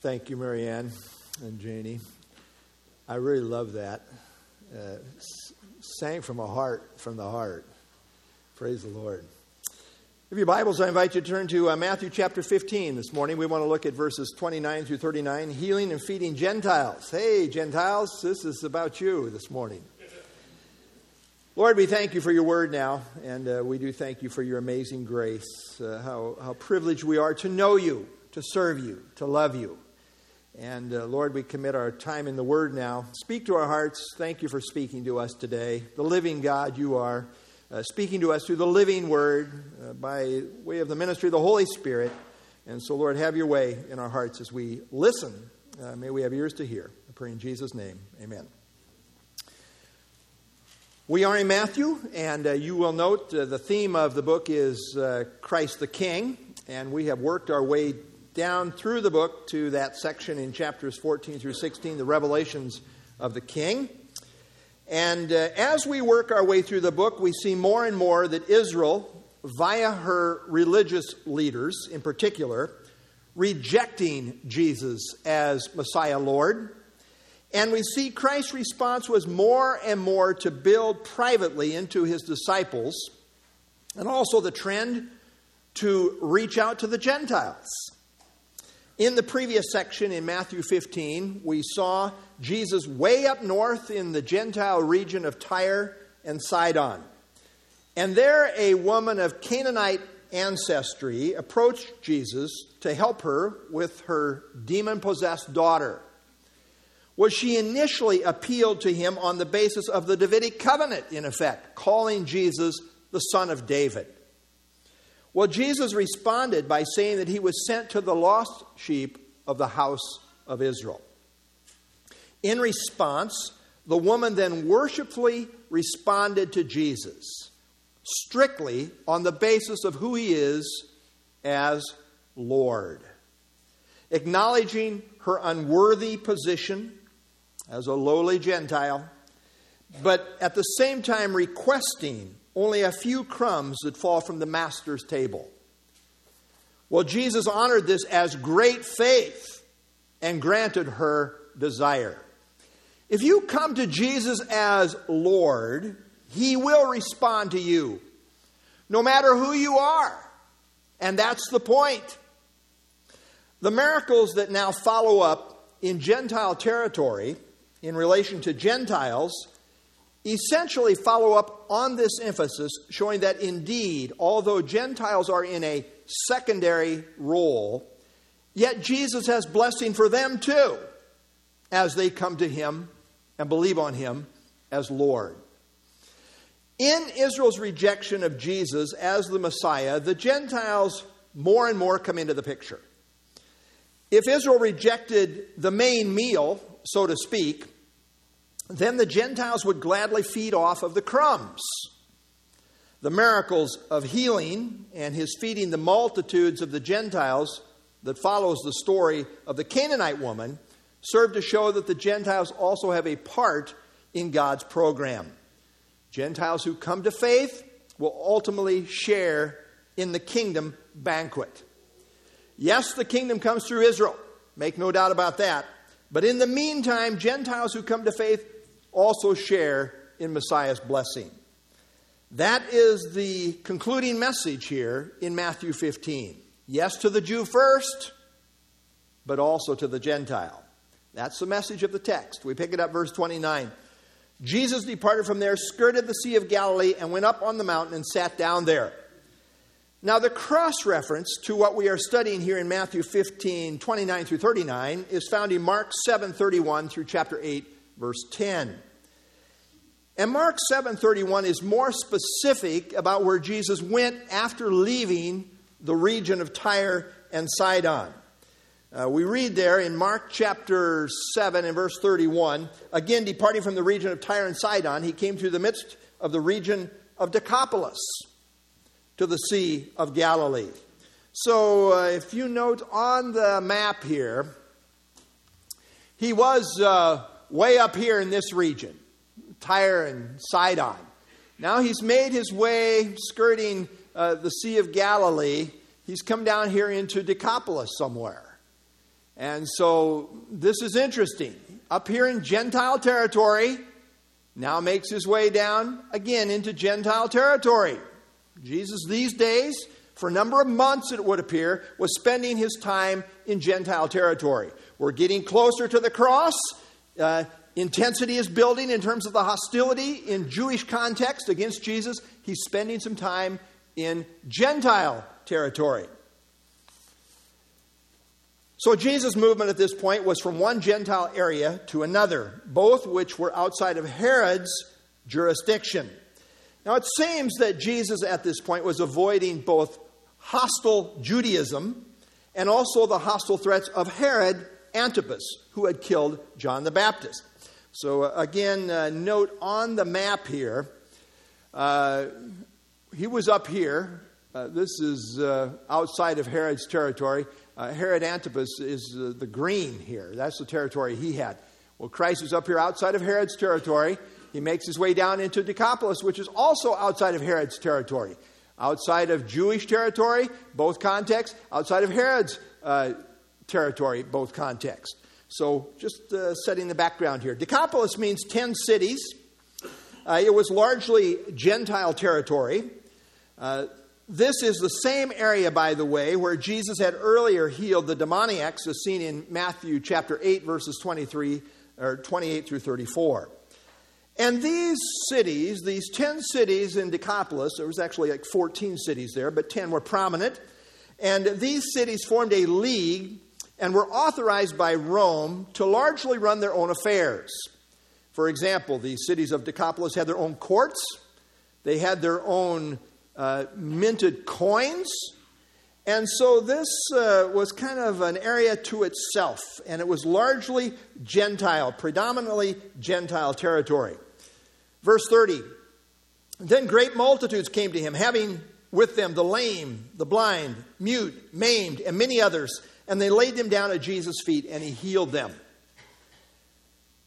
Thank you, Marianne and Janie. I really love that. Uh, sang from a heart, from the heart. Praise the Lord. If your Bibles, I invite you to turn to uh, Matthew chapter 15 this morning. We want to look at verses 29 through 39, healing and feeding Gentiles. Hey, Gentiles, this is about you this morning. Lord, we thank you for your word now, and uh, we do thank you for your amazing grace. Uh, how, how privileged we are to know you, to serve you, to love you. And uh, Lord, we commit our time in the word now. Speak to our hearts. Thank you for speaking to us today. The living God you are, uh, speaking to us through the living word uh, by way of the ministry of the Holy Spirit. And so, Lord, have your way in our hearts as we listen. Uh, may we have ears to hear. I pray in Jesus' name. Amen. We are in Matthew, and uh, you will note uh, the theme of the book is Christ the King, and we have worked our way down through the book to that section in chapters 14 through 16, the revelations of the King. And uh, as we work our way through the book, we see more and more that Israel, via her religious leaders in particular, rejecting Jesus as Messiah Lord and we see Christ's response was more and more to build privately into his disciples, and also the trend to reach out to the Gentiles. In the previous section in Matthew 15, we saw Jesus way up north in the Gentile region of Tyre and Sidon. And there, a woman of Canaanite ancestry approached Jesus to help her with her demon possessed daughter was she initially appealed to him on the basis of the Davidic covenant, in effect, calling Jesus the son of David. Well, Jesus responded by saying that he was sent to the lost sheep of the house of Israel. In response, the woman then worshipfully responded to Jesus, strictly on the basis of who he is as Lord. Acknowledging her unworthy position as a lowly Gentile, but at the same time requesting only a few crumbs that fall from the master's table. Well, Jesus honored this as great faith and granted her desire. If you come to Jesus as Lord, he will respond to you, no matter who you are. And that's the point. The miracles that now follow up in Gentile territory in relation to Gentiles essentially follow up on this emphasis, showing that indeed, although Gentiles are in a secondary role, yet Jesus has blessing for them too as they come to Him and believe on Him as Lord. In Israel's rejection of Jesus as the Messiah, the Gentiles more and more come into the picture. If Israel rejected the main meal, so to speak, then the Gentiles would gladly feed off of the crumbs. The miracles of healing and his feeding the multitudes of the Gentiles that follows the story of the Canaanite woman serve to show that the Gentiles also have a part in God's program. Gentiles who come to faith will ultimately share in the kingdom banquet. Yes, the kingdom comes through Israel. Make no doubt about that. But in the meantime, Gentiles who come to faith also share in Messiah's blessing. That is the concluding message here in Matthew 15. Yes to the Jew first, but also to the Gentile. That's the message of the text. We pick it up, verse 29. Jesus departed from there, skirted the Sea of Galilee, and went up on the mountain and sat down there. Now, the cross reference to what we are studying here in Matthew 15, 29 through 39, is found in Mark 7, 31 through chapter 8, verse 10. And Mark 7:31 is more specific about where Jesus went after leaving the region of Tyre and Sidon. Uh, we read there in Mark chapter 7 and verse 31, again departing from the region of Tyre and Sidon, he came through the midst of the region of Decapolis to the Sea of Galilee. So uh, if you note on the map here, he was uh, way up here in this region, Tyre and Sidon. Now he's made his way skirting uh, the Sea of Galilee. He's come down here into Decapolis somewhere. And so this is interesting. Up here in Gentile territory, now makes his way down again into Gentile territory. Jesus, these days, for a number of months, it would appear, was spending his time in Gentile territory. We're getting closer to the cross. Uh, intensity is building in terms of the hostility in Jewish context against Jesus. He's spending some time in Gentile territory. So Jesus' movement at this point was from one Gentile area to another, both which were outside of Herod's jurisdiction. Now it seems that Jesus at this point was avoiding both hostile Judaism and also the hostile threats of Herod Antipas, who had killed John the Baptist. So, uh, again, uh, note on the map here, uh, he was up here. Uh, this is uh, outside of Herod's territory. Herod Antipas is the green here. That's the territory he had. Well, Christ is up here outside of Herod's territory. He makes his way down into Decapolis, which is also outside of Herod's territory. Outside of Jewish territory, both contexts. Outside of Herod's territory, both contexts. So, just uh, setting the background here. Decapolis means 10 cities. Uh, it was largely Gentile territory. Uh, this is the same area, by the way, where Jesus had earlier healed the demoniacs, as seen in Matthew chapter 8, verses 23 or 28 through 34. And these cities, these 10 cities in Decapolis, there was actually like 14 cities there, but 10 were prominent. And these cities formed a league and were authorized by Rome to largely run their own affairs. For example, the cities of Decapolis had their own courts, they had their own uh, minted coins. And so this uh, was kind of an area to itself, and it was largely Gentile, predominantly Gentile territory. Verse 30 Then great multitudes came to him, having with them the lame, the blind, mute, maimed, and many others, and they laid them down at Jesus' feet, and he healed them.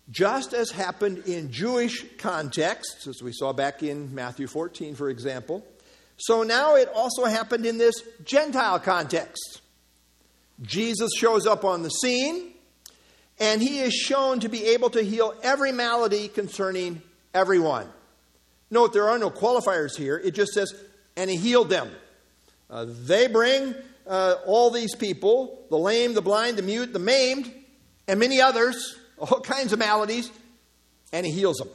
Just as happened in Jewish contexts, as we saw back in Matthew 14, for example, so now it also happened in this Gentile context. Jesus shows up on the scene, and he is shown to be able to heal every malady concerning everyone. Note there are no qualifiers here. It just says, and he healed them. Uh, they bring uh, all these people the lame, the blind, the mute, the maimed, and many others, all kinds of maladies, and he heals them.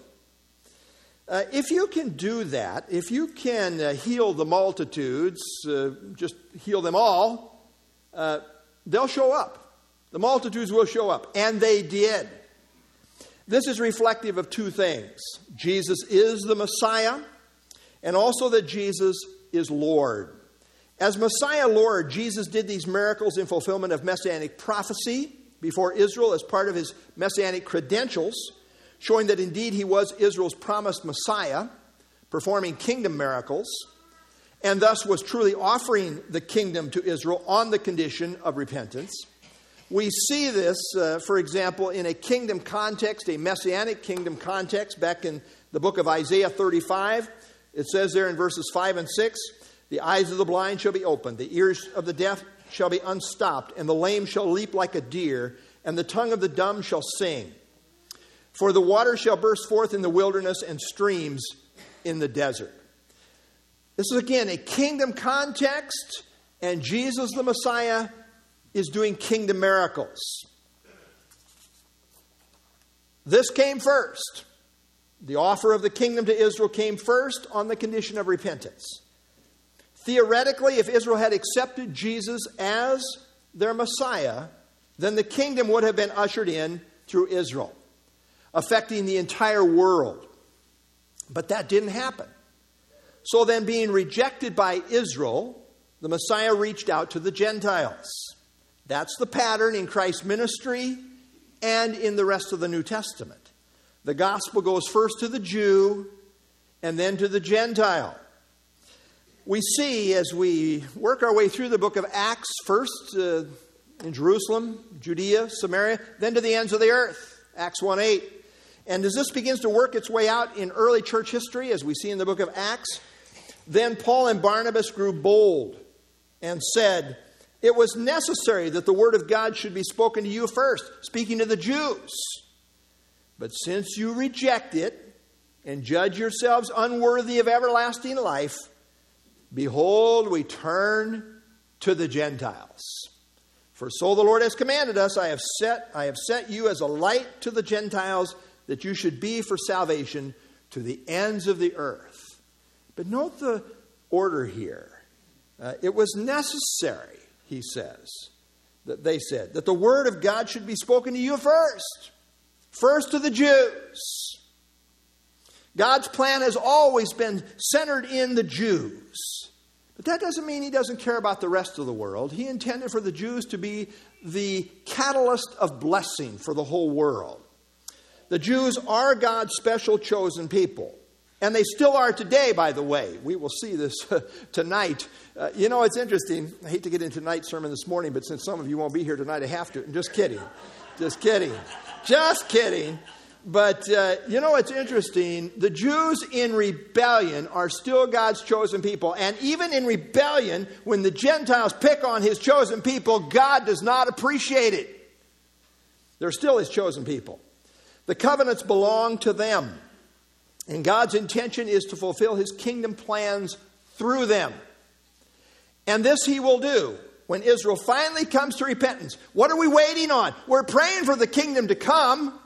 Uh, if you can do that, if you can uh, heal the multitudes, uh, just heal them all, uh, they'll show up. The multitudes will show up. And they did. This is reflective of two things Jesus is the Messiah, and also that Jesus is Lord. As Messiah Lord, Jesus did these miracles in fulfillment of messianic prophecy before Israel as part of his messianic credentials, showing that indeed he was Israel's promised Messiah, performing kingdom miracles, and thus was truly offering the kingdom to Israel on the condition of repentance. We see this, uh, for example, in a kingdom context, a messianic kingdom context, back in the book of Isaiah 35. It says there in verses 5 and 6 The eyes of the blind shall be opened, the ears of the deaf shall be unstopped, and the lame shall leap like a deer, and the tongue of the dumb shall sing. For the water shall burst forth in the wilderness and streams in the desert. This is again a kingdom context, and Jesus the Messiah is doing kingdom miracles. This came first. The offer of the kingdom to Israel came first on the condition of repentance. Theoretically, if Israel had accepted Jesus as their Messiah, then the kingdom would have been ushered in through Israel, affecting the entire world. But that didn't happen. So then, being rejected by Israel, the Messiah reached out to the Gentiles. That's the pattern in Christ's ministry and in the rest of the New Testament. The gospel goes first to the Jew and then to the Gentile. We see as we work our way through the book of Acts, first uh, in Jerusalem, Judea, Samaria, then to the ends of the earth, Acts 1 8. And as this begins to work its way out in early church history, as we see in the book of Acts, then Paul and Barnabas grew bold and said, It was necessary that the word of God should be spoken to you first, speaking to the Jews. But since you reject it and judge yourselves unworthy of everlasting life, behold, we turn to the Gentiles. For so the Lord has commanded us, I have set I have set you as a light to the Gentiles that you should be for salvation to the ends of the earth. But note the order here. Uh, it was necessary, he says, that they said, that the word of God should be spoken to you first. First to the Jews. God's plan has always been centered in the Jews. But that doesn't mean he doesn't care about the rest of the world. He intended for the Jews to be the catalyst of blessing for the whole world. The Jews are God's special chosen people. And they still are today, by the way. We will see this tonight. Uh, you know, it's interesting. I hate to get into tonight's sermon this morning, but since some of you won't be here tonight, I have to. Just kidding. Just kidding. Just kidding. But uh, you know what's interesting? The Jews in rebellion are still God's chosen people. And even in rebellion, when the Gentiles pick on his chosen people, God does not appreciate it. They're still his chosen people. The covenants belong to them. And God's intention is to fulfill his kingdom plans through them. And this he will do when Israel finally comes to repentance. What are we waiting on? We're praying for the kingdom to come.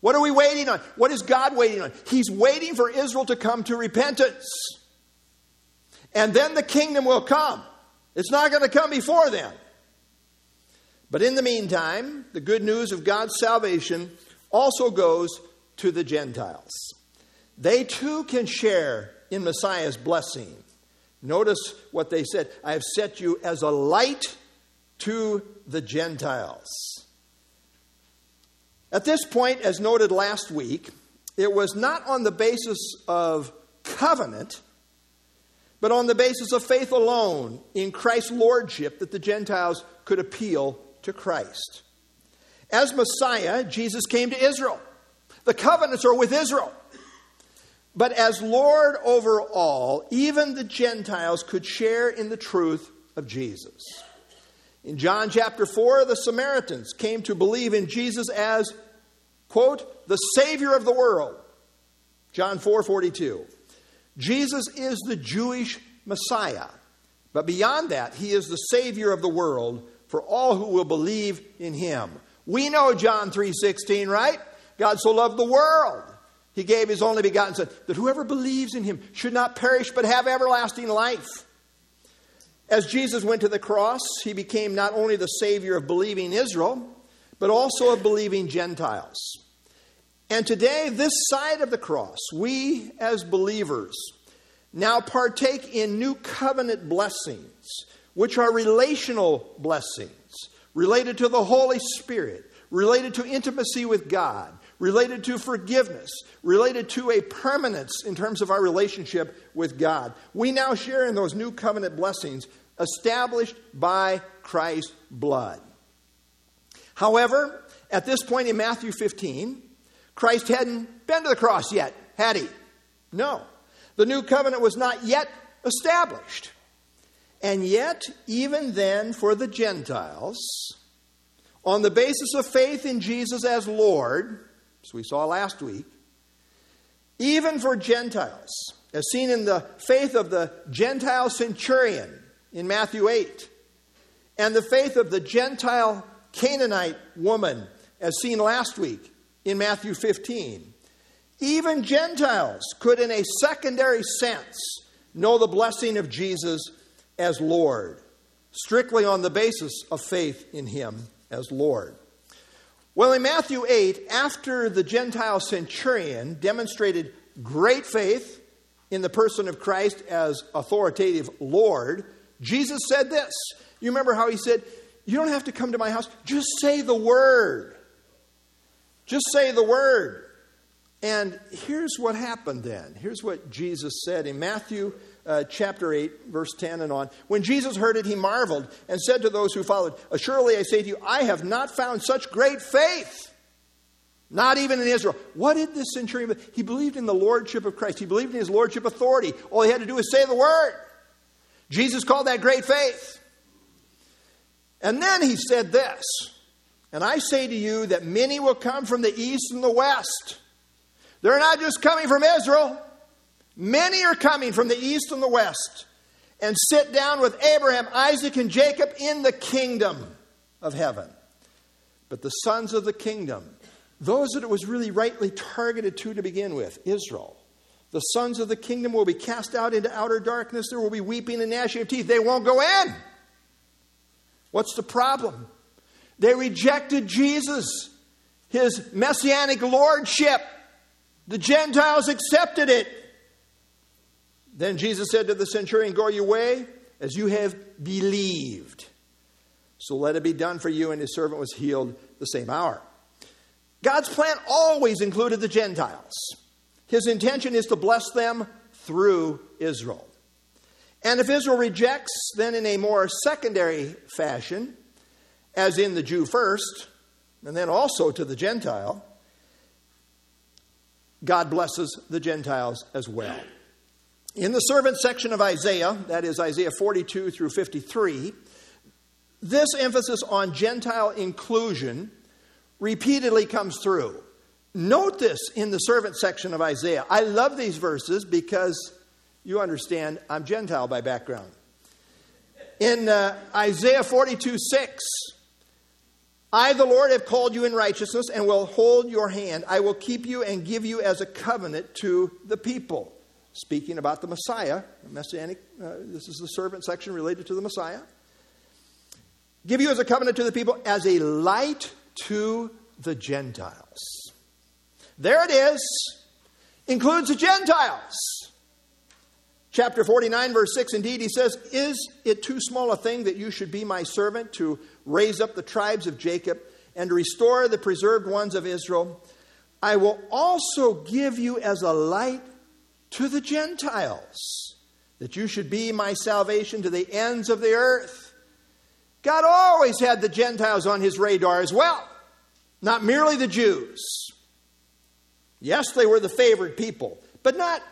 What are we waiting on? What is God waiting on? He's waiting for Israel to come to repentance. And then the kingdom will come. It's not going to come before then. But in the meantime, the good news of God's salvation also goes to the Gentiles. They too can share in Messiah's blessing. Notice what they said I have set you as a light to the Gentiles. At this point, as noted last week, it was not on the basis of covenant, but on the basis of faith alone in Christ's lordship that the Gentiles could appeal to Christ. As Messiah, Jesus came to Israel. The covenants are with Israel. But as Lord over all, even the Gentiles could share in the truth of Jesus. In John chapter 4, the Samaritans came to believe in Jesus as, quote, the Savior of the world. John 4 42. Jesus is the Jewish Messiah. But beyond that, he is the Savior of the world for all who will believe in him. We know John 3:16, right? God so loved the world. He gave his only begotten son that whoever believes in him should not perish but have everlasting life. As Jesus went to the cross, he became not only the savior of believing Israel, but also of believing Gentiles. And today, this side of the cross, we as believers now partake in new covenant blessings, which are relational blessings related to the Holy Spirit, related to intimacy with God, related to forgiveness, related to a permanence in terms of our relationship with God. We now share in those new covenant blessings established by Christ's blood. However, at this point in Matthew 15, Christ hadn't been to the cross yet, had he? No. The new covenant was not yet established. And yet, even then, for the Gentiles, on the basis of faith in Jesus as Lord, as we saw last week, even for Gentiles, as seen in the faith of the Gentile centurion in Matthew 8, and the faith of the Gentile Canaanite woman, as seen last week in Matthew 15. Even Gentiles could, in a secondary sense, know the blessing of Jesus as Lord, strictly on the basis of faith in Him as Lord. Well, in Matthew 8, after the Gentile centurion demonstrated great faith in the person of Christ as authoritative Lord, Jesus said this. You remember how he said, You don't have to come to my house, just say the word. Just say the word. And here's what happened then. Here's what Jesus said in Matthew uh, chapter 8, verse 10 and on. When Jesus heard it, he marveled and said to those who followed, Assuredly I say to you, I have not found such great faith, not even in Israel. What did this centurion? He believed in the lordship of Christ, he believed in his lordship authority. All he had to do was say the word. Jesus called that great faith. And then he said this And I say to you that many will come from the east and the west. They're not just coming from Israel, many are coming from the east and the west and sit down with Abraham, Isaac, and Jacob in the kingdom of heaven. But the sons of the kingdom, those that it was really rightly targeted to to begin with, Israel, the sons of the kingdom will be cast out into outer darkness. There will be weeping and gnashing of teeth. They won't go in. What's the problem? They rejected Jesus, his messianic lordship. The Gentiles accepted it. Then Jesus said to the centurion, Go your way as you have believed. So let it be done for you. And his servant was healed the same hour. God's plan always included the Gentiles. His intention is to bless them through Israel. And if Israel rejects, then in a more secondary fashion, as in the Jew first, and then also to the Gentile, God blesses the Gentiles as well. In the servant section of Isaiah, that is Isaiah 42 through 53, this emphasis on Gentile inclusion repeatedly comes through. Note this in the servant section of Isaiah. I love these verses because you understand I'm Gentile by background. In uh, Isaiah 42 6, I, the Lord, have called you in righteousness and will hold your hand. I will keep you and give you as a covenant to the people. Speaking about the Messiah, messianic, uh, this is the servant section related to the Messiah. Give you as a covenant to the people, as a light to the Gentiles. There it is. Includes the Gentiles. Chapter 49, verse 6, indeed, he says, Is it too small a thing that you should be my servant to raise up the tribes of Jacob and to restore the preserved ones of Israel? I will also give you as a light to the Gentiles, that you should be my salvation to the ends of the earth. God always had the Gentiles on his radar as well, not merely the Jews. Yes, they were the favored people, but not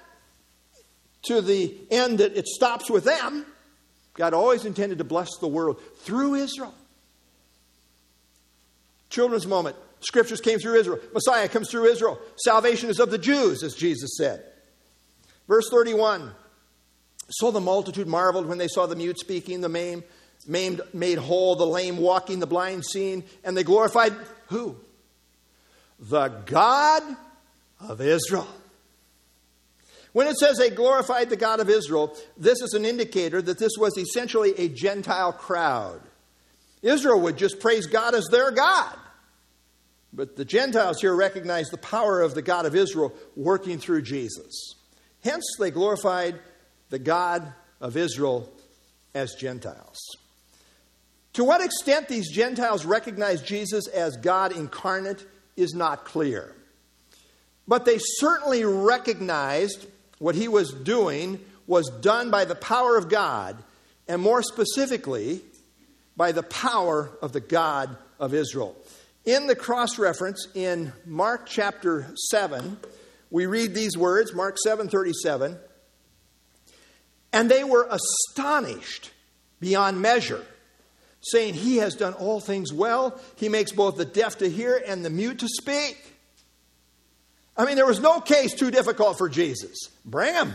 to the end that it stops with them. God always intended to bless the world through Israel. Children's moment. Scriptures came through Israel. Messiah comes through Israel. Salvation is of the Jews, as Jesus said. Verse 31 So the multitude marveled when they saw the mute speaking, the maimed, maimed made whole, the lame walking, the blind seeing, and they glorified who? The God of Israel. When it says they glorified the God of Israel, this is an indicator that this was essentially a Gentile crowd. Israel would just praise God as their God. But the Gentiles here recognize the power of the God of Israel working through Jesus. Hence, they glorified the God of Israel as Gentiles. To what extent these Gentiles recognized Jesus as God incarnate is not clear. But they certainly recognized what he was doing was done by the power of God, and more specifically, by the power of the God of Israel. In the cross reference in Mark chapter 7, we read these words, Mark 7:37, and they were astonished beyond measure, saying, "He has done all things well. He makes both the deaf to hear and the mute to speak." I mean, there was no case too difficult for Jesus. Bring him.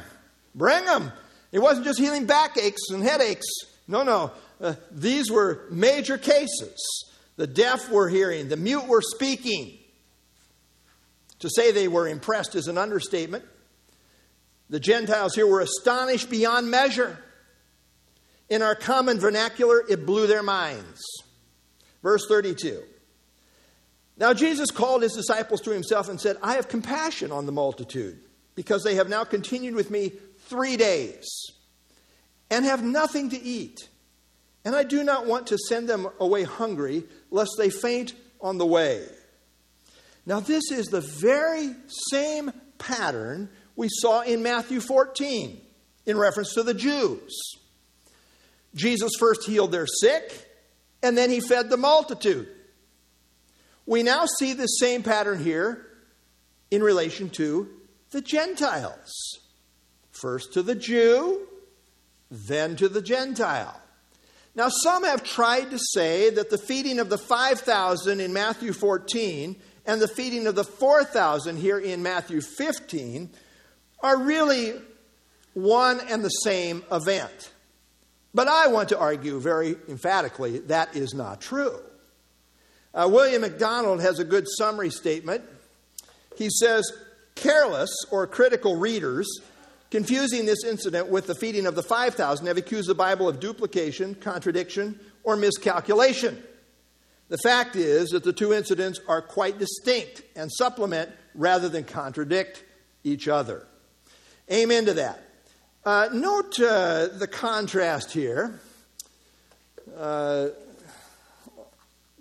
Bring him. It wasn't just healing backaches and headaches. No, no. Uh, these were major cases. The deaf were hearing, the mute were speaking. To say they were impressed is an understatement. The Gentiles here were astonished beyond measure. In our common vernacular, it blew their minds. Verse 32. Now, Jesus called his disciples to himself and said, I have compassion on the multitude, because they have now continued with me three days and have nothing to eat. And I do not want to send them away hungry, lest they faint on the way. Now, this is the very same pattern we saw in Matthew 14 in reference to the Jews. Jesus first healed their sick, and then he fed the multitude. We now see the same pattern here in relation to the Gentiles. First to the Jew, then to the Gentile. Now, some have tried to say that the feeding of the 5,000 in Matthew 14 and the feeding of the 4,000 here in Matthew 15 are really one and the same event. But I want to argue very emphatically that is not true. Uh, William MacDonald has a good summary statement. He says, careless or critical readers confusing this incident with the feeding of the 5,000 have accused the Bible of duplication, contradiction, or miscalculation. The fact is that the two incidents are quite distinct and supplement rather than contradict each other. Amen to that. Uh, note uh, the contrast here. Uh,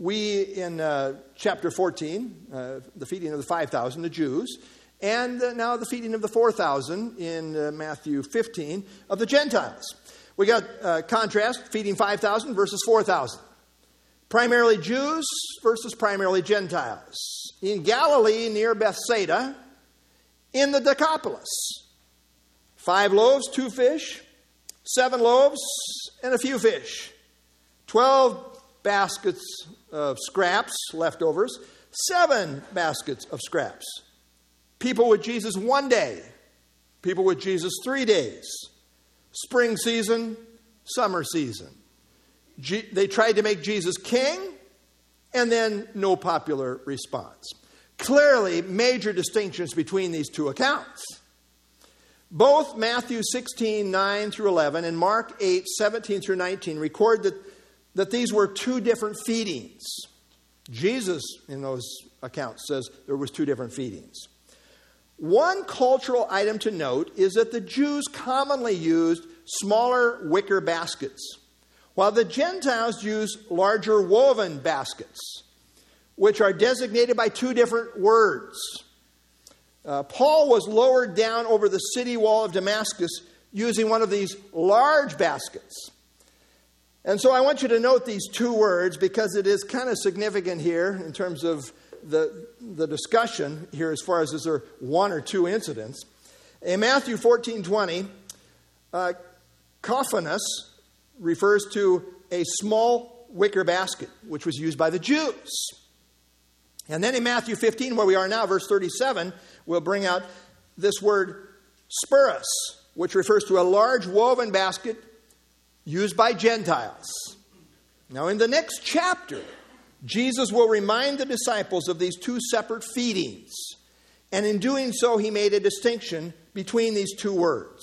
we, in uh, chapter 14, uh, the feeding of the 5,000, the Jews, and uh, now the feeding of the 4,000 in uh, Matthew 15 of the Gentiles. We got uh, contrast feeding 5,000 versus 4,000. Primarily Jews versus primarily Gentiles. In Galilee near Bethsaida, in the Decapolis. Five loaves, two fish, seven loaves, and a few fish. Twelve baskets of scraps, leftovers, seven baskets of scraps. People with Jesus one day, people with Jesus three days. Spring season, summer season. G- they tried to make Jesus king, and then no popular response. Clearly, major distinctions between these two accounts. Both Matthew 16, 9 through 11, and Mark 8, 17 through 19 record that, that these were two different feedings. Jesus, in those accounts, says there was two different feedings. One cultural item to note is that the Jews commonly used smaller wicker baskets, while the Gentiles used larger woven baskets, which are designated by two different words. Uh, Paul was lowered down over the city wall of Damascus using one of these large baskets. And so I want you to note these two words because it is kind of significant here in terms of the, the discussion here as far as is there one or two incidents. In Matthew 14 20, uh, kophinos refers to a small wicker basket, which was used by the Jews. And then in Matthew 15, where we are now, verse 37, we'll bring out this word spuros, which refers to a large woven basket used by Gentiles. Now, in the next chapter, Jesus will remind the disciples of these two separate feedings. And in doing so, he made a distinction between these two words.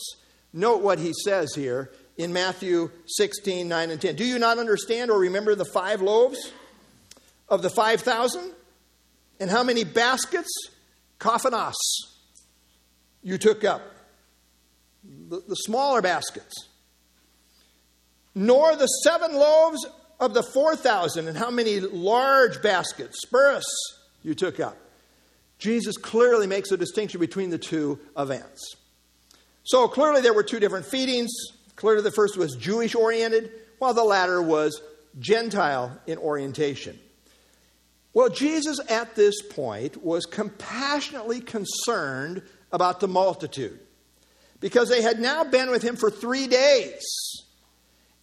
Note what he says here in Matthew 16, 9, and 10. Do you not understand or remember the five loaves of the 5,000? And how many baskets? Kophinos you took up. The, the smaller baskets. Nor the seven loaves of the 4,000 and how many large baskets, spuros, you took up. Jesus clearly makes a distinction between the two events. So clearly there were two different feedings. Clearly the first was Jewish oriented, while the latter was Gentile in orientation. Well, Jesus at this point was compassionately concerned about the multitude because they had now been with him for three days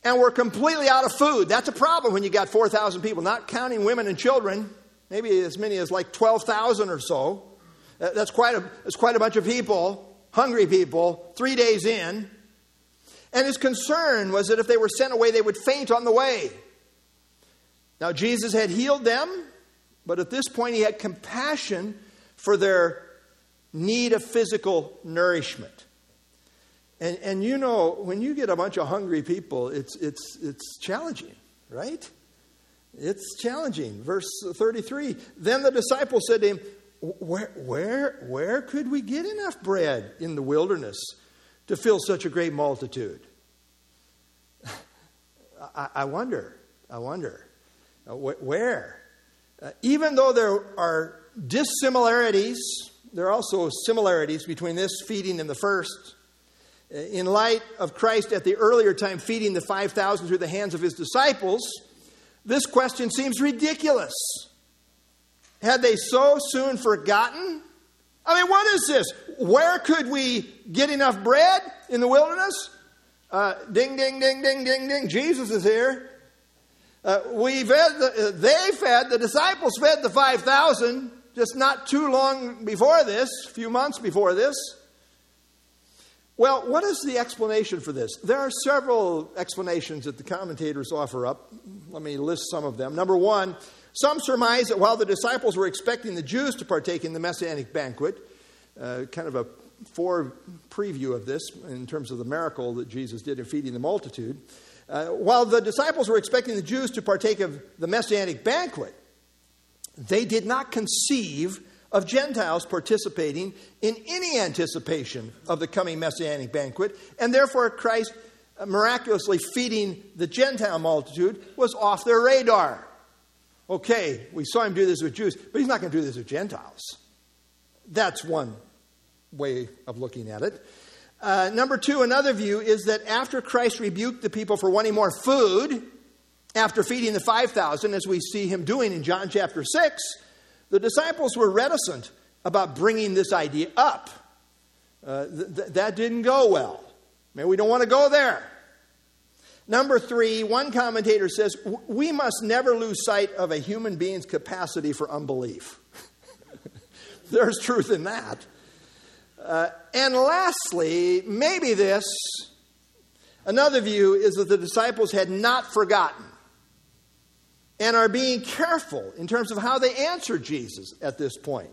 and we're completely out of food. That's a problem when you got 4,000 people, not counting women and children, maybe as many as like 12,000 or so. That's quite, a, that's quite a bunch of people, hungry people, three days in. And his concern was that if they were sent away, they would faint on the way. Now, Jesus had healed them, but at this point, he had compassion for their need of physical nourishment. And, and you know, when you get a bunch of hungry people, it's, it's, it's challenging, right? It's challenging. Verse 33 Then the disciples said to him, where, where, where could we get enough bread in the wilderness to fill such a great multitude? I, I wonder. I wonder. Uh, wh- where? Uh, even though there are dissimilarities, there are also similarities between this feeding and the first in light of Christ at the earlier time feeding the 5,000 through the hands of his disciples, this question seems ridiculous. Had they so soon forgotten? I mean, what is this? Where could we get enough bread in the wilderness? Uh, ding, ding, ding, ding, ding, ding. Jesus is here. Uh, we fed the, they fed, the disciples fed the 5,000 just not too long before this, a few months before this. Well, what is the explanation for this? There are several explanations that the commentators offer up. Let me list some of them. Number one, some surmise that while the disciples were expecting the Jews to partake in the Messianic banquet, uh, kind of a fore preview of this in terms of the miracle that Jesus did in feeding the multitude, uh, while the disciples were expecting the Jews to partake of the Messianic banquet, they did not conceive of Gentiles participating in any anticipation of the coming messianic banquet, and therefore Christ uh, miraculously feeding the Gentile multitude was off their radar. Okay, we saw him do this with Jews, but he's not going to do this with Gentiles. That's one way of looking at it. Uh, number two, another view is that after Christ rebuked the people for wanting more food, after feeding the 5,000, as we see him doing in John chapter 6, the disciples were reticent about bringing this idea up. Uh, th- th- that didn't go well. Maybe we don't want to go there. Number three, one commentator says, we must never lose sight of a human being's capacity for unbelief. There's truth in that. Uh, and lastly, maybe this, another view is that the disciples had not forgotten and are being careful in terms of how they answer Jesus at this point.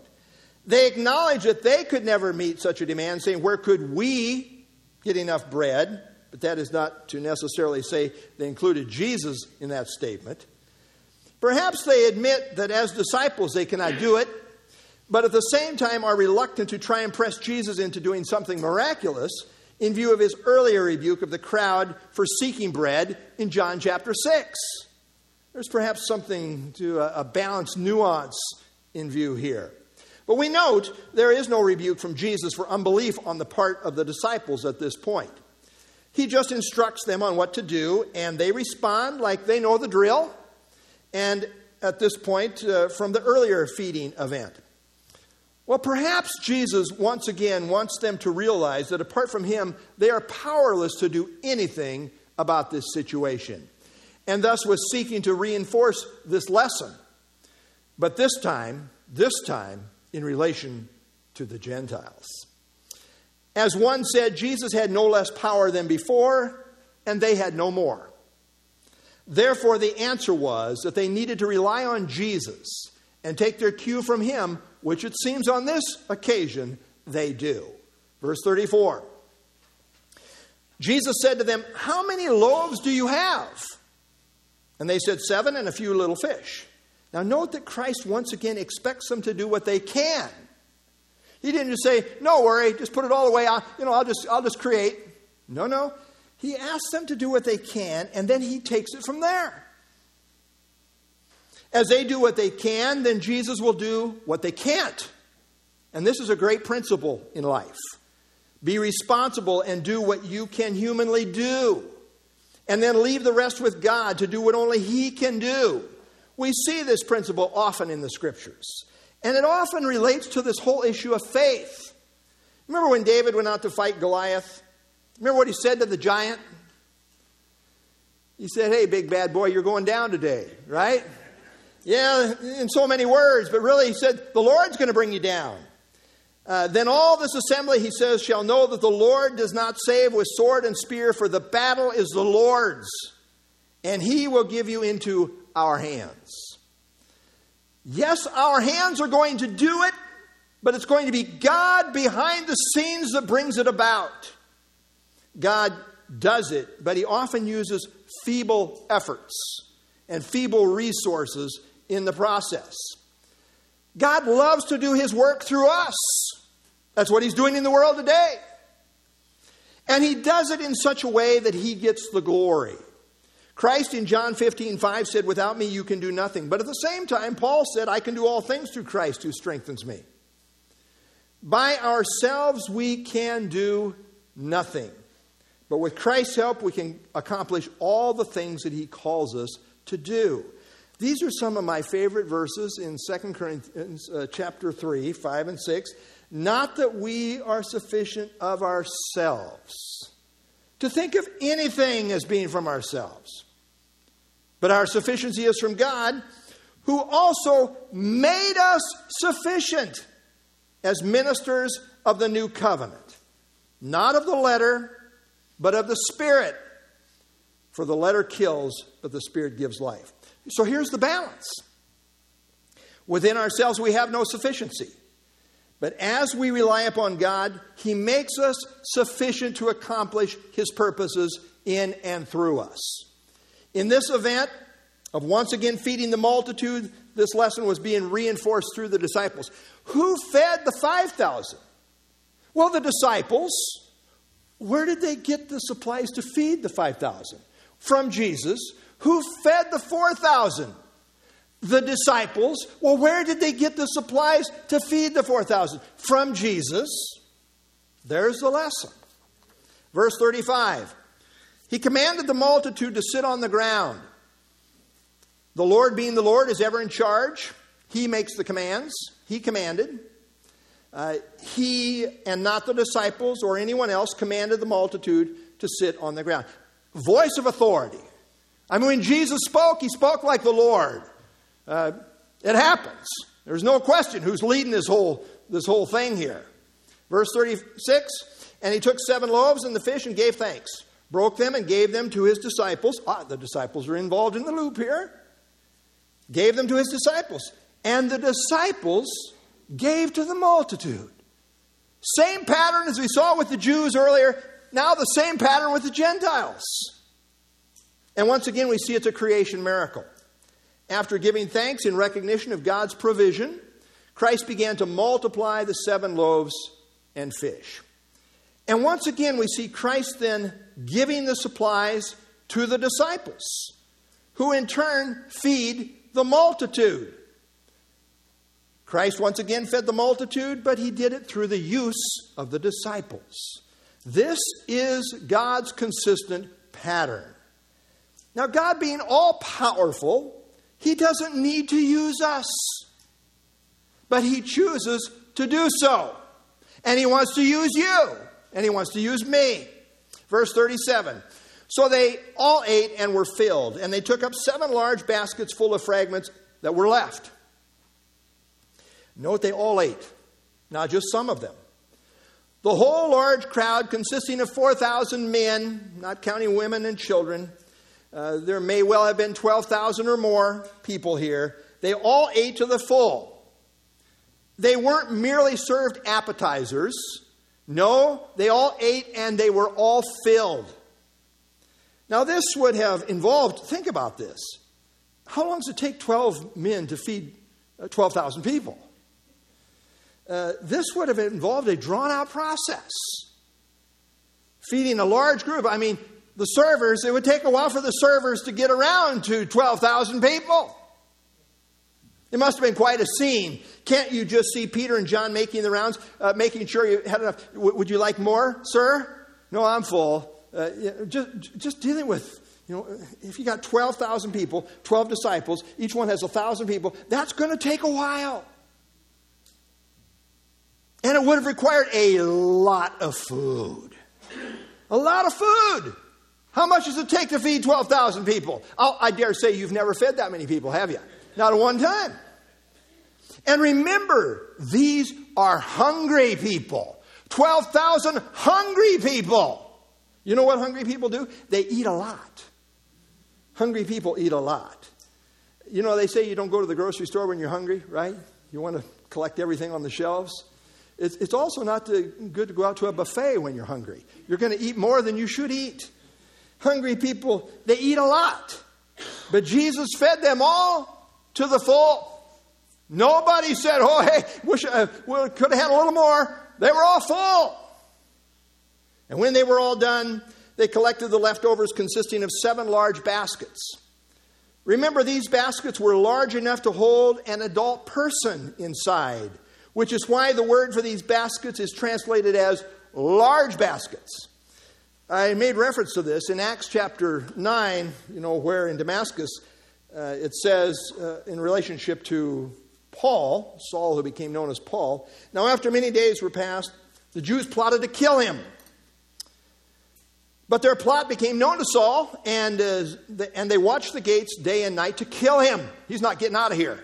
They acknowledge that they could never meet such a demand, saying, Where could we get enough bread? But that is not to necessarily say they included Jesus in that statement. Perhaps they admit that as disciples they cannot do it, but at the same time are reluctant to try and press Jesus into doing something miraculous in view of his earlier rebuke of the crowd for seeking bread in John chapter 6. There's perhaps something to a, a balanced nuance in view here. But we note there is no rebuke from Jesus for unbelief on the part of the disciples at this point. He just instructs them on what to do, and they respond like they know the drill. And at this point, uh, from the earlier feeding event. Well, perhaps Jesus once again wants them to realize that apart from Him, they are powerless to do anything about this situation and thus was seeking to reinforce this lesson. But this time, this time, in relation to the Gentiles. As one said, Jesus had no less power than before, and they had no more. Therefore, the answer was that they needed to rely on Jesus and take their cue from him, which it seems on this occasion they do. Verse 34 Jesus said to them, How many loaves do you have? And they said, Seven and a few little fish. Now, note that Christ once again expects them to do what they can. He didn't just say, No worry, just put it all away. I'll, you know, I'll just, I'll just create. No, no. He asks them to do what they can, and then he takes it from there. As they do what they can, then Jesus will do what they can't. And this is a great principle in life. Be responsible and do what you can humanly do and then leave the rest with God to do what only He can do. We see this principle often in the scriptures, and it often relates to this whole issue of faith. Remember when David went out to fight Goliath? Remember what he said to the giant? He said, Hey, big bad boy, you're going down today, right? Yeah, in so many words, but really he said, The Lord's going to bring you down. Uh, then all this assembly, he says, shall know that the Lord does not save with sword and spear, for the battle is the Lord's, and he will give you into our hands. Yes, our hands are going to do it, but it's going to be God behind the scenes that brings it about. God does it, but he often uses feeble efforts and feeble resources in the process. God loves to do his work through us. That's what he's doing in the world today. And he does it in such a way that he gets the glory. Christ in John 15, 5 said, Without me you can do nothing. But at the same time, Paul said, I can do all things through Christ who strengthens me. By ourselves we can do nothing. But with Christ's help, we can accomplish all the things that he calls us to do. These are some of my favorite verses in 2 Corinthians uh, chapter 3, 5 and 6. Not that we are sufficient of ourselves to think of anything as being from ourselves, But our sufficiency is from God, who also made us sufficient as ministers of the new covenant, not of the letter, but of the Spirit. For the letter kills, but the Spirit gives life. So here's the balance. Within ourselves, we have no sufficiency. But as we rely upon God, He makes us sufficient to accomplish His purposes in and through us. In this event of once again feeding the multitude, this lesson was being reinforced through the disciples. Who fed the 5,000? Well, the disciples. Where did they get the supplies to feed the 5,000? From Jesus. Who fed the 4,000? The disciples. Well, where did they get the supplies to feed the 4,000? From Jesus. There's the lesson. Verse 35 He commanded the multitude to sit on the ground. The Lord, being the Lord, is ever in charge. He makes the commands. He commanded. Uh, he and not the disciples or anyone else commanded the multitude to sit on the ground. Voice of authority. I mean, when Jesus spoke, he spoke like the Lord. Uh, it happens. There's no question who's leading this whole, this whole thing here. Verse 36 And he took seven loaves and the fish and gave thanks, broke them and gave them to his disciples. Ah, the disciples are involved in the loop here. Gave them to his disciples. And the disciples gave to the multitude. Same pattern as we saw with the Jews earlier, now the same pattern with the Gentiles. And once again, we see it's a creation miracle. After giving thanks in recognition of God's provision, Christ began to multiply the seven loaves and fish. And once again, we see Christ then giving the supplies to the disciples, who in turn feed the multitude. Christ once again fed the multitude, but he did it through the use of the disciples. This is God's consistent pattern. Now, God being all powerful, he doesn't need to use us, but He chooses to do so. And He wants to use you, and He wants to use me. Verse 37 So they all ate and were filled, and they took up seven large baskets full of fragments that were left. Note they all ate, not just some of them. The whole large crowd, consisting of 4,000 men, not counting women and children, uh, there may well have been 12,000 or more people here. They all ate to the full. They weren't merely served appetizers. No, they all ate and they were all filled. Now, this would have involved, think about this. How long does it take 12 men to feed uh, 12,000 people? Uh, this would have involved a drawn out process. Feeding a large group. I mean, the servers, it would take a while for the servers to get around to 12,000 people. It must have been quite a scene. Can't you just see Peter and John making the rounds, uh, making sure you had enough? W- would you like more, sir? No, I'm full. Uh, just, just dealing with, you know, if you got 12,000 people, 12 disciples, each one has 1,000 people, that's going to take a while. And it would have required a lot of food. A lot of food. How much does it take to feed 12,000 people? Oh, I dare say you've never fed that many people, have you? Not at one time. And remember, these are hungry people. 12,000 hungry people. You know what hungry people do? They eat a lot. Hungry people eat a lot. You know, they say you don't go to the grocery store when you're hungry, right? You want to collect everything on the shelves. It's, it's also not to, good to go out to a buffet when you're hungry. You're going to eat more than you should eat. Hungry people, they eat a lot. But Jesus fed them all to the full. Nobody said, oh, hey, wish uh, could have had a little more. They were all full. And when they were all done, they collected the leftovers consisting of seven large baskets. Remember, these baskets were large enough to hold an adult person inside, which is why the word for these baskets is translated as large baskets. I made reference to this in Acts chapter 9, you know, where in Damascus uh, it says uh, in relationship to Paul, Saul, who became known as Paul. Now, after many days were passed, the Jews plotted to kill him. But their plot became known to Saul, and, uh, the, and they watched the gates day and night to kill him. He's not getting out of here.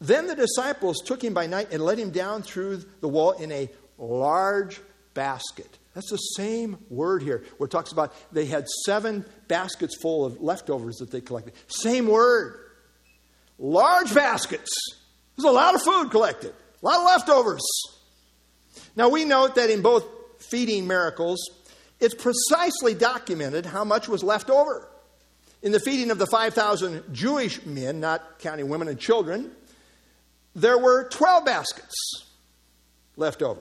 Then the disciples took him by night and let him down through the wall in a large basket. That's the same word here, where it talks about they had seven baskets full of leftovers that they collected. Same word. Large baskets. There's a lot of food collected, a lot of leftovers. Now we note that in both feeding miracles, it's precisely documented how much was left over. In the feeding of the 5,000 Jewish men, not counting women and children, there were 12 baskets left over.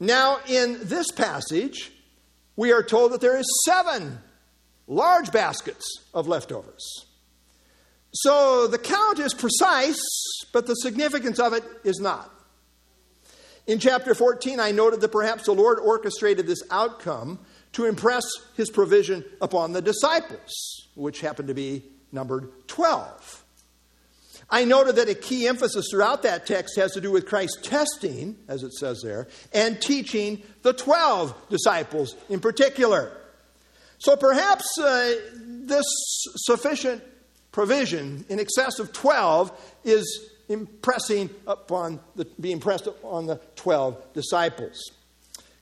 Now, in this passage, we are told that there is seven large baskets of leftovers. So the count is precise, but the significance of it is not. In chapter 14, I noted that perhaps the Lord orchestrated this outcome to impress his provision upon the disciples, which happened to be numbered 12. I noted that a key emphasis throughout that text has to do with Christ's testing, as it says there, and teaching the 12 disciples in particular. So perhaps uh, this sufficient provision in excess of 12 is impressing upon the, being pressed upon the 12 disciples.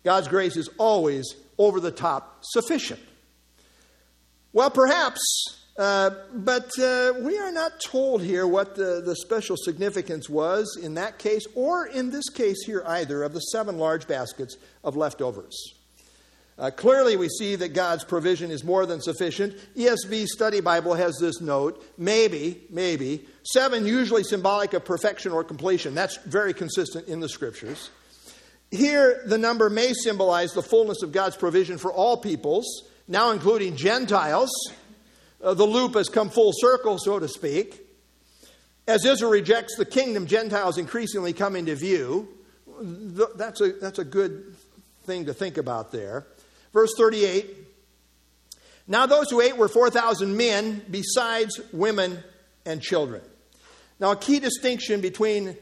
God's grace is always over the top sufficient. Well, perhaps, uh, but uh, we are not told here what the, the special significance was in that case, or in this case here either, of the seven large baskets of leftovers. Uh, clearly, we see that God's provision is more than sufficient. ESV Study Bible has this note maybe, maybe, seven usually symbolic of perfection or completion. That's very consistent in the scriptures. Here, the number may symbolize the fullness of God's provision for all peoples, now including Gentiles. Uh, the loop has come full circle, so to speak. As Israel rejects the kingdom, Gentiles increasingly come into view. That's a, that's a good thing to think about there. Verse 38 Now those who ate were 4,000 men, besides women and children. Now, a key distinction between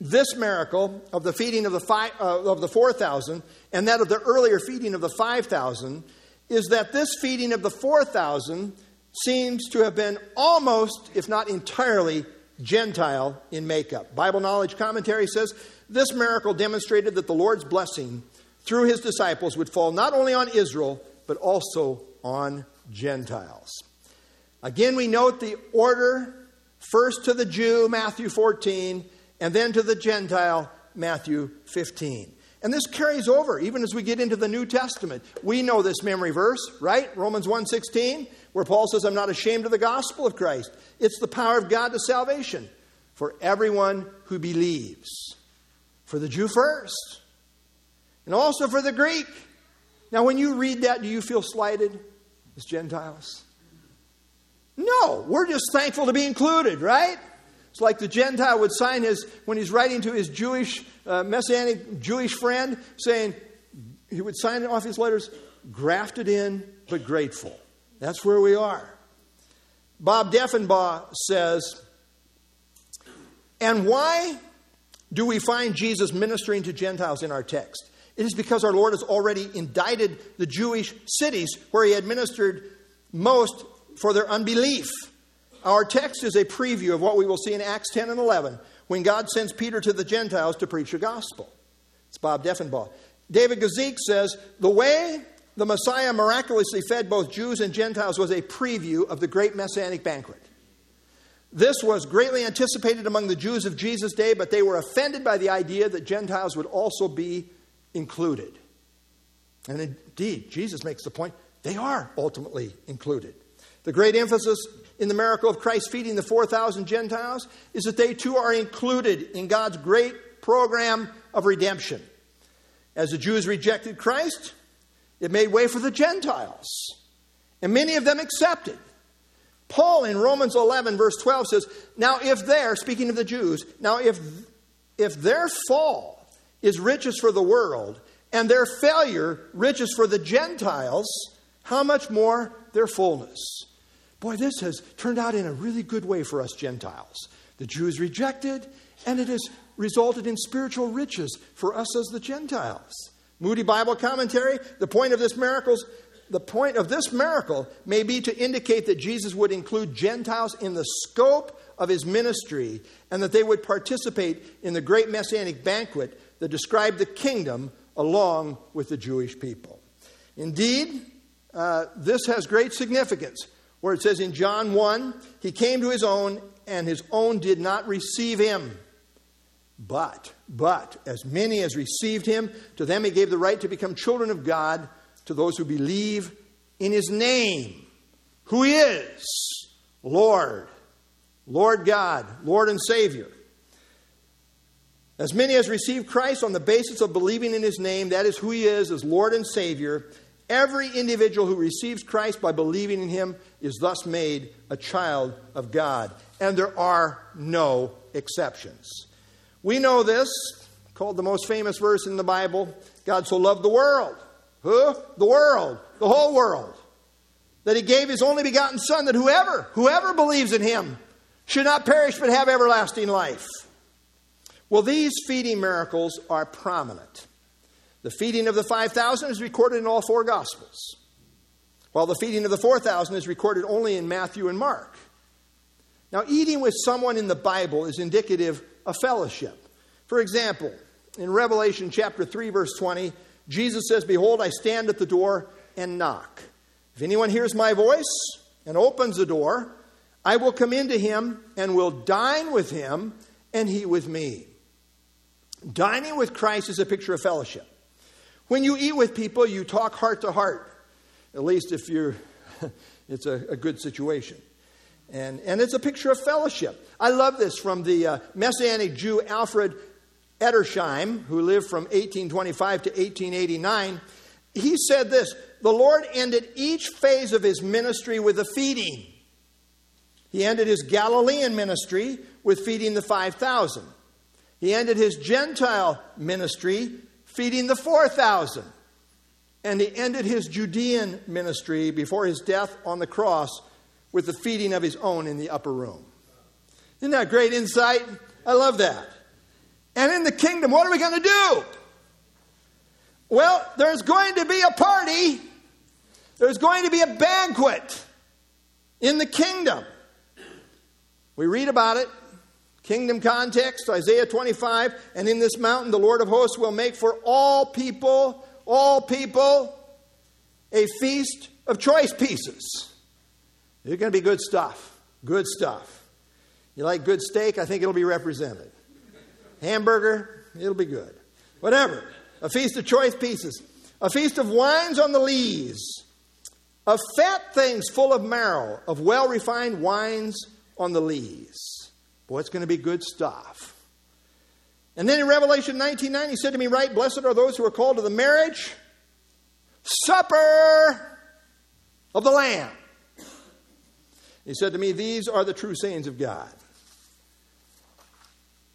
this miracle of the feeding of the, uh, of the 4,000 and that of the earlier feeding of the 5,000 is that this feeding of the 4,000 seems to have been almost, if not entirely, Gentile in makeup. Bible Knowledge Commentary says this miracle demonstrated that the Lord's blessing through his disciples would fall not only on Israel, but also on Gentiles. Again, we note the order first to the Jew, Matthew 14, and then to the Gentile, Matthew 15. And this carries over even as we get into the New Testament. We know this memory verse, right? Romans 1:16, where Paul says, "I'm not ashamed of the gospel of Christ. It's the power of God to salvation for everyone who believes." For the Jew first, and also for the Greek. Now, when you read that, do you feel slighted as Gentiles? No, we're just thankful to be included, right? It's like the Gentile would sign his, when he's writing to his Jewish, uh, Messianic Jewish friend, saying, he would sign off his letters, grafted in, but grateful. That's where we are. Bob Deffinbaugh says, and why do we find Jesus ministering to Gentiles in our text? It is because our Lord has already indicted the Jewish cities where he administered most for their unbelief. Our text is a preview of what we will see in Acts 10 and 11 when God sends Peter to the Gentiles to preach the gospel. It's Bob Deffinbaugh. David Guzik says the way the Messiah miraculously fed both Jews and Gentiles was a preview of the great messianic banquet. This was greatly anticipated among the Jews of Jesus' day, but they were offended by the idea that Gentiles would also be included. And indeed, Jesus makes the point they are ultimately included. The great emphasis in the miracle of Christ feeding the 4,000 Gentiles is that they too are included in God's great program of redemption. As the Jews rejected Christ, it made way for the Gentiles, and many of them accepted. Paul in Romans 11, verse 12 says, Now if their, speaking of the Jews, now if, if their fall is riches for the world, and their failure riches for the Gentiles, how much more their fullness? Boy, this has turned out in a really good way for us Gentiles. The Jews rejected, and it has resulted in spiritual riches for us as the Gentiles. Moody Bible Commentary, the point of this miracles the point of this miracle may be to indicate that Jesus would include Gentiles in the scope of his ministry and that they would participate in the great messianic banquet that described the kingdom along with the Jewish people. Indeed, uh, this has great significance, where it says in John 1 He came to his own, and his own did not receive him. But, but, as many as received him, to them he gave the right to become children of God, to those who believe in his name, who is Lord, Lord God, Lord and Savior. As many as received Christ on the basis of believing in his name, that is who he is as Lord and Savior, every individual who receives Christ by believing in him is thus made a child of God. And there are no exceptions. We know this, called the most famous verse in the Bible God so loved the world. Who? The world, the whole world. That he gave his only begotten Son, that whoever, whoever believes in him should not perish but have everlasting life. Well, these feeding miracles are prominent. The feeding of the 5,000 is recorded in all four Gospels, while the feeding of the 4,000 is recorded only in Matthew and Mark. Now, eating with someone in the Bible is indicative of fellowship. For example, in Revelation chapter 3, verse 20, Jesus says, Behold, I stand at the door and knock. If anyone hears my voice and opens the door, I will come into him and will dine with him and he with me. Dining with Christ is a picture of fellowship. When you eat with people, you talk heart to heart, at least if you're, it's a, a good situation. And, and it's a picture of fellowship. I love this from the uh, Messianic Jew Alfred Edersheim, who lived from 1825 to 1889. He said this The Lord ended each phase of his ministry with a feeding. He ended his Galilean ministry with feeding the 5,000. He ended his Gentile ministry feeding the 4,000. And he ended his Judean ministry before his death on the cross with the feeding of his own in the upper room. Isn't that great insight? I love that. And in the kingdom, what are we going to do? Well, there's going to be a party, there's going to be a banquet in the kingdom. We read about it. Kingdom context, Isaiah 25, and in this mountain the Lord of hosts will make for all people, all people, a feast of choice pieces. It's going to be good stuff. Good stuff. You like good steak? I think it'll be represented. Hamburger? It'll be good. Whatever. A feast of choice pieces. A feast of wines on the lees. Of fat things full of marrow. Of well refined wines on the lees. Boy, it's going to be good stuff. And then in Revelation 19 9, he said to me, Right, blessed are those who are called to the marriage supper of the Lamb. He said to me, These are the true sayings of God.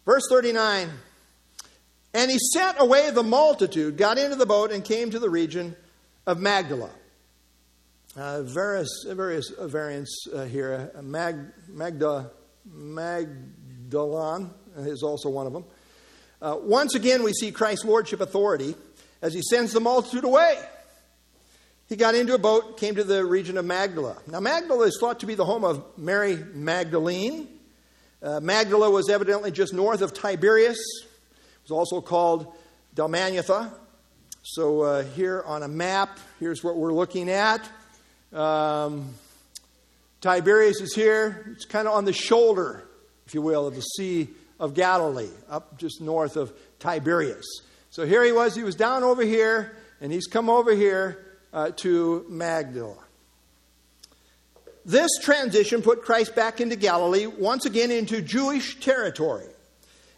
Verse 39 And he sent away the multitude, got into the boat, and came to the region of Magdala. Uh, various, various variants uh, here. Uh, Mag, Magda, is also one of them. Uh, once again, we see Christ's lordship authority as he sends the multitude away. He got into a boat, came to the region of Magdala. Now, Magdala is thought to be the home of Mary Magdalene. Uh, Magdala was evidently just north of Tiberias. It was also called Dalmanutha. So, uh, here on a map, here's what we're looking at. Um, Tiberias is here. It's kind of on the shoulder, if you will, of the Sea of Galilee, up just north of Tiberias. So here he was. He was down over here, and he's come over here uh, to Magdala. This transition put Christ back into Galilee, once again into Jewish territory.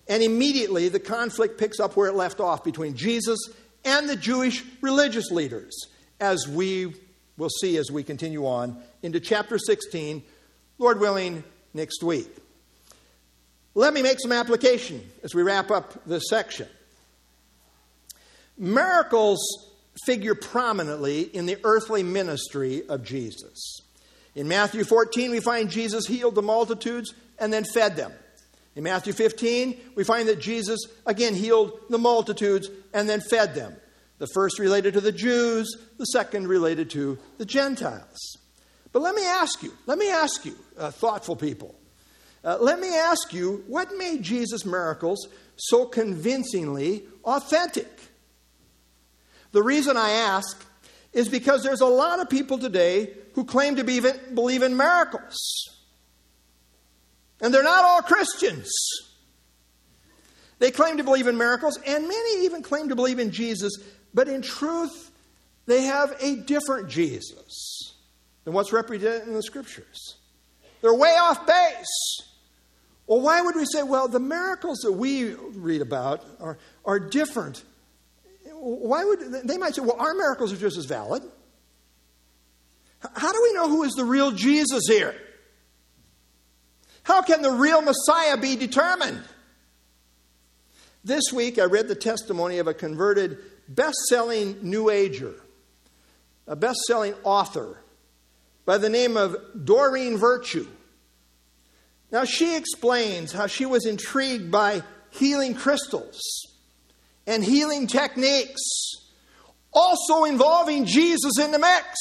And immediately the conflict picks up where it left off between Jesus and the Jewish religious leaders, as we will see as we continue on into chapter 16, Lord willing, next week. Let me make some application as we wrap up this section. Miracles figure prominently in the earthly ministry of Jesus. In Matthew 14, we find Jesus healed the multitudes and then fed them. In Matthew 15, we find that Jesus again healed the multitudes and then fed them. The first related to the Jews, the second related to the Gentiles. But let me ask you, let me ask you, uh, thoughtful people, uh, let me ask you, what made Jesus' miracles so convincingly authentic? The reason I ask is because there's a lot of people today who claim to be, believe in miracles. And they're not all Christians. They claim to believe in miracles, and many even claim to believe in Jesus, but in truth, they have a different Jesus than what's represented in the scriptures. They're way off base. Well, why would we say, well, the miracles that we read about are, are different? Why would they might say, well, our miracles are just as valid. How do we know who is the real Jesus here? How can the real Messiah be determined? This week I read the testimony of a converted best selling New Ager, a best selling author by the name of Doreen Virtue. Now, she explains how she was intrigued by healing crystals and healing techniques, also involving Jesus in the mix.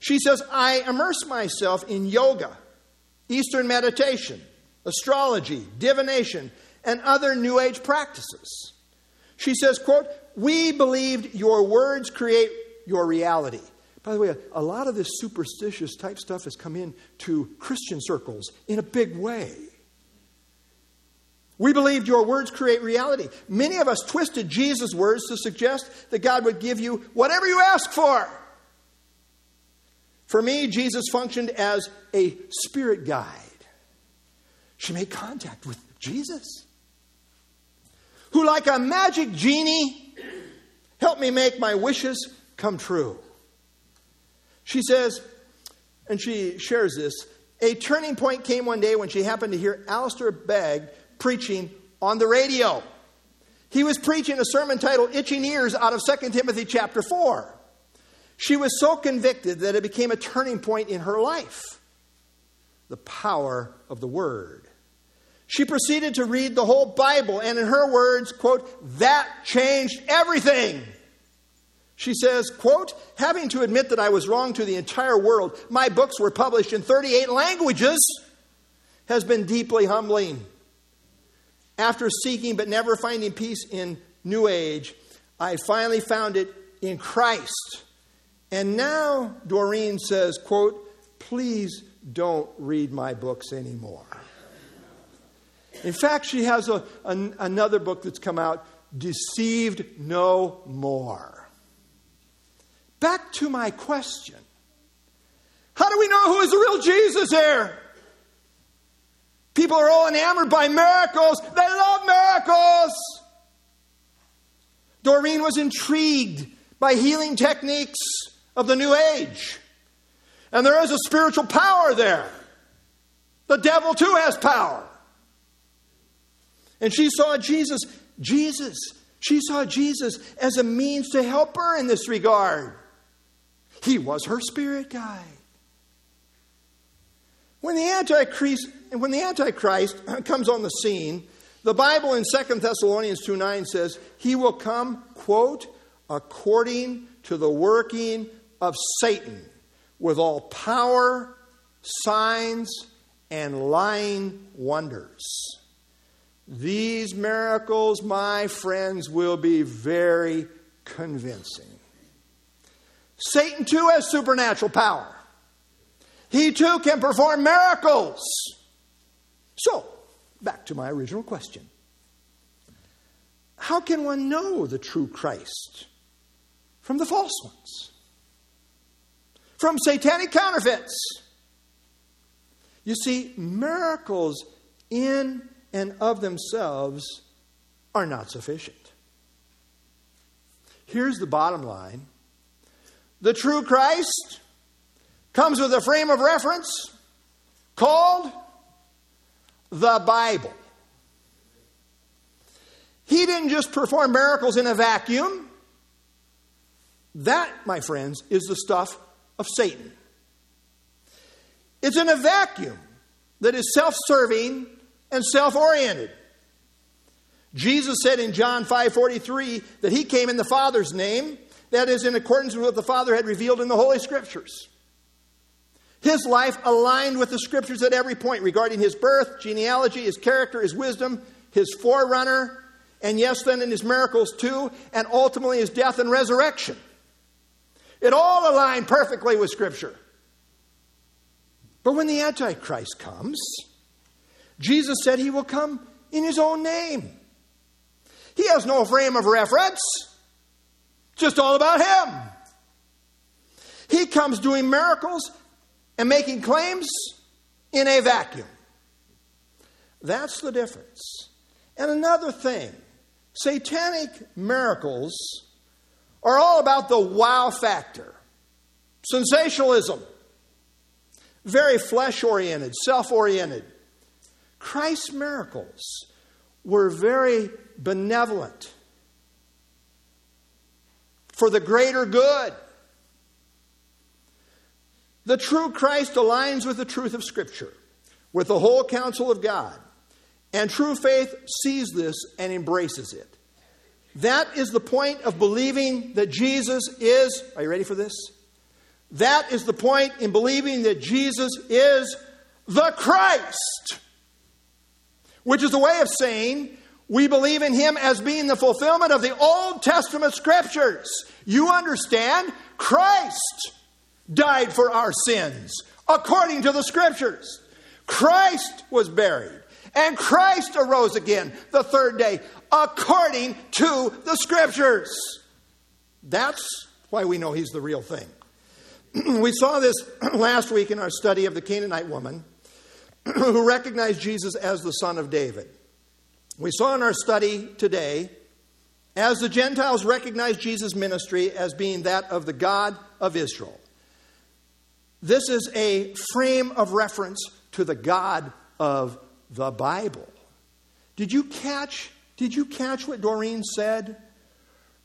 She says, I immerse myself in yoga, Eastern meditation, astrology, divination, and other New Age practices. She says, quote, We believed your words create your reality. By the way, a, lot of this superstitious type stuff has come into Christian circles in a big way. We believed your words create reality. Many of us twisted Jesus' words to suggest that God would give you whatever you ask for. For me, Jesus functioned as a spirit guide. She made contact with Jesus, who, like a magic genie, helped me make my wishes come true. She says, and she shares this a turning point came one day when she happened to hear Alistair Begg preaching on the radio. He was preaching a sermon titled Itching Ears out of 2 Timothy chapter 4. She was so convicted that it became a turning point in her life the power of the Word. She proceeded to read the whole Bible, and in her words, quote, that changed everything. She says, quote, having to admit that I was wrong to the entire world, my books were published in 38 languages, has been deeply humbling. After seeking but never finding peace in New Age, I finally found it in Christ. And now Doreen says, quote, please don't read my books anymore. In fact, she has a, an, another book that's come out, Deceived No More. Back to my question. How do we know who is the real Jesus here? People are all enamored by miracles. They love miracles. Doreen was intrigued by healing techniques of the New Age. And there is a spiritual power there. The devil too has power. And she saw Jesus, Jesus, she saw Jesus as a means to help her in this regard. He was her spirit guide. When the Antichrist, when the Antichrist comes on the scene, the Bible in 2 Thessalonians 2 9 says, He will come, quote, according to the working of Satan with all power, signs, and lying wonders. These miracles, my friends, will be very convincing. Satan too has supernatural power. He too can perform miracles. So, back to my original question How can one know the true Christ from the false ones? From satanic counterfeits? You see, miracles in and of themselves are not sufficient. Here's the bottom line the true Christ comes with a frame of reference called the Bible. He didn't just perform miracles in a vacuum. That, my friends, is the stuff of Satan. It's in a vacuum that is self serving and self oriented. Jesus said in John 5:43 that he came in the Father's name, that is in accordance with what the Father had revealed in the Holy Scriptures. His life aligned with the Scriptures at every point regarding his birth, genealogy, his character, his wisdom, his forerunner, and yes, then in his miracles too, and ultimately his death and resurrection. It all aligned perfectly with Scripture. But when the Antichrist comes, Jesus said he will come in his own name. He has no frame of reference, just all about him. He comes doing miracles and making claims in a vacuum. That's the difference. And another thing satanic miracles are all about the wow factor, sensationalism, very flesh oriented, self oriented. Christ's miracles were very benevolent for the greater good. The true Christ aligns with the truth of Scripture, with the whole counsel of God. And true faith sees this and embraces it. That is the point of believing that Jesus is, are you ready for this? That is the point in believing that Jesus is the Christ, which is a way of saying we believe in him as being the fulfillment of the Old Testament scriptures. You understand? Christ died for our sins according to the scriptures. Christ was buried. And Christ arose again the third day according to the scriptures. That's why we know he's the real thing. we saw this last week in our study of the Canaanite woman who recognized Jesus as the son of David. We saw in our study today, as the Gentiles recognized Jesus' ministry as being that of the God of Israel. This is a frame of reference to the God of the Bible. Did you catch did you catch what Doreen said?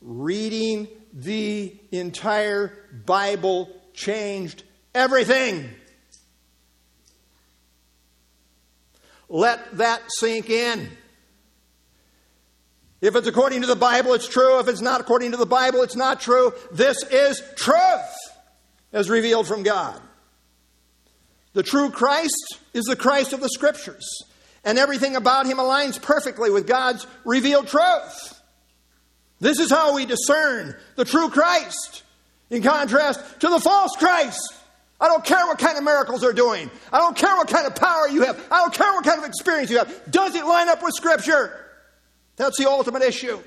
Reading the entire Bible changed everything. Let that sink in. If it's according to the Bible, it's true. If it's not according to the Bible, it's not true. This is truth as revealed from God. The true Christ is the Christ of the Scriptures, and everything about him aligns perfectly with God's revealed truth. This is how we discern the true Christ in contrast to the false Christ. I don't care what kind of miracles they're doing. I don't care what kind of power you have. I don't care what kind of experience you have. Does it line up with Scripture? That's the ultimate issue.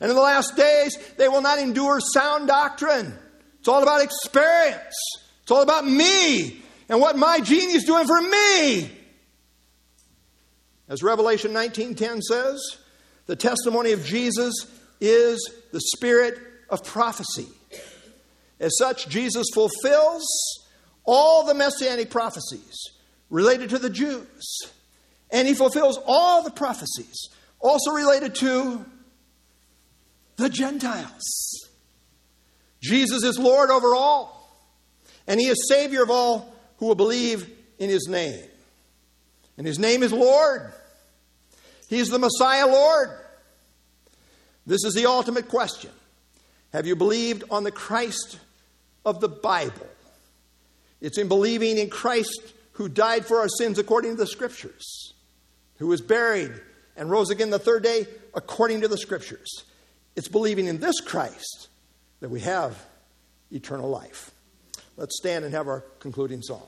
And in the last days, they will not endure sound doctrine. It's all about experience. It's all about me and what my genie is doing for me. As Revelation 19:10 says, the testimony of Jesus is the spirit of prophecy. As such, Jesus fulfills all the messianic prophecies related to the Jews. And he fulfills all the prophecies also related to the Gentiles. Jesus is Lord over all, and he is Savior of all who will believe in his name. And his name is Lord. He is the Messiah Lord. This is the ultimate question. Have you believed on the Christ of the Bible? It's in believing in Christ who died for our sins according to the Scriptures, who was buried and rose again the third day according to the Scriptures. It's believing in this Christ that we have eternal life. Let's stand and have our concluding song.